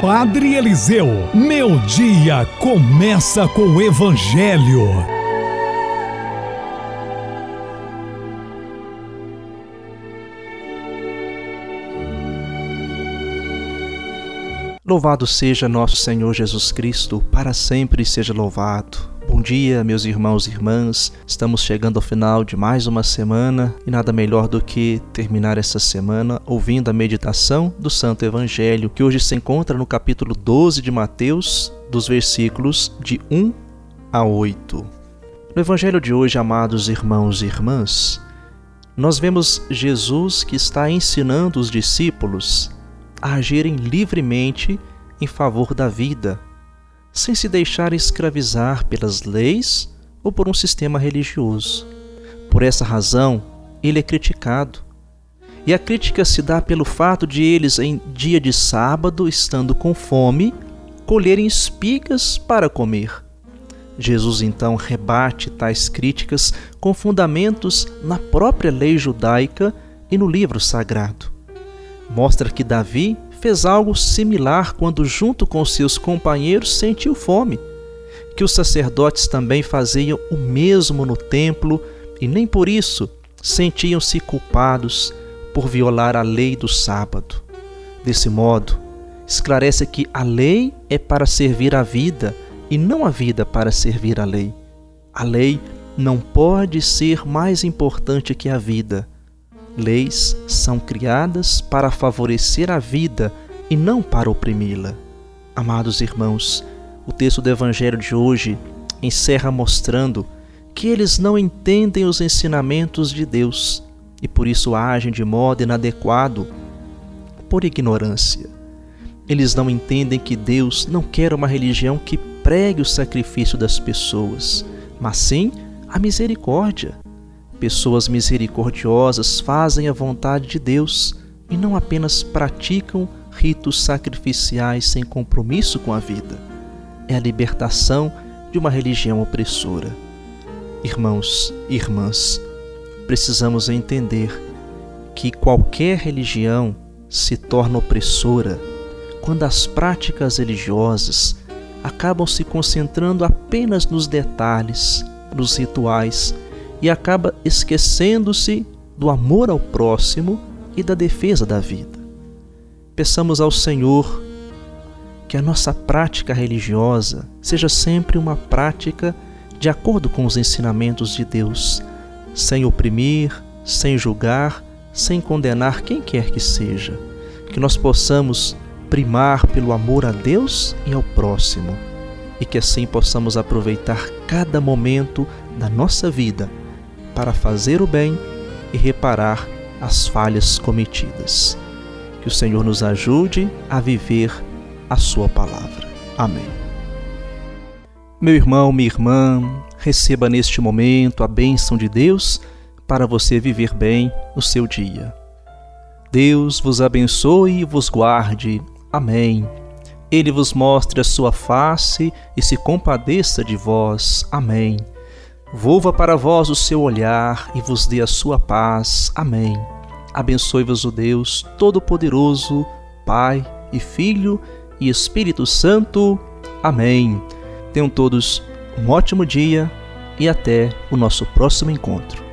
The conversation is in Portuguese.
Padre Eliseu, meu dia começa com o Evangelho. Louvado seja nosso Senhor Jesus Cristo, para sempre seja louvado. Bom dia, meus irmãos e irmãs. Estamos chegando ao final de mais uma semana e nada melhor do que terminar essa semana ouvindo a meditação do Santo Evangelho, que hoje se encontra no capítulo 12 de Mateus, dos versículos de 1 a 8. No Evangelho de hoje, amados irmãos e irmãs, nós vemos Jesus que está ensinando os discípulos a agirem livremente em favor da vida sem se deixar escravizar pelas leis ou por um sistema religioso. Por essa razão, ele é criticado. E a crítica se dá pelo fato de eles, em dia de sábado, estando com fome, colherem espigas para comer. Jesus então rebate tais críticas com fundamentos na própria lei judaica e no livro sagrado. Mostra que Davi fez algo similar quando, junto com seus companheiros, sentiu fome. Que os sacerdotes também faziam o mesmo no templo e nem por isso sentiam-se culpados por violar a lei do sábado. Desse modo, esclarece que a lei é para servir a vida e não a vida para servir a lei. A lei não pode ser mais importante que a vida Leis são criadas para favorecer a vida e não para oprimi-la. Amados irmãos, o texto do Evangelho de hoje encerra mostrando que eles não entendem os ensinamentos de Deus e por isso agem de modo inadequado por ignorância. Eles não entendem que Deus não quer uma religião que pregue o sacrifício das pessoas, mas sim a misericórdia. Pessoas misericordiosas fazem a vontade de Deus e não apenas praticam ritos sacrificiais sem compromisso com a vida. É a libertação de uma religião opressora. Irmãos e irmãs, precisamos entender que qualquer religião se torna opressora quando as práticas religiosas acabam se concentrando apenas nos detalhes, nos rituais e acaba esquecendo-se do amor ao próximo e da defesa da vida. Peçamos ao Senhor que a nossa prática religiosa seja sempre uma prática de acordo com os ensinamentos de Deus, sem oprimir, sem julgar, sem condenar quem quer que seja. Que nós possamos primar pelo amor a Deus e ao próximo, e que assim possamos aproveitar cada momento da nossa vida para fazer o bem e reparar as falhas cometidas. Que o Senhor nos ajude a viver a Sua palavra. Amém. Meu irmão, minha irmã, receba neste momento a bênção de Deus para você viver bem o seu dia. Deus vos abençoe e vos guarde. Amém. Ele vos mostre a sua face e se compadeça de vós. Amém. Volva para vós o seu olhar e vos dê a sua paz. Amém. Abençoe-vos o Deus Todo-Poderoso, Pai e Filho e Espírito Santo. Amém. Tenham todos um ótimo dia e até o nosso próximo encontro.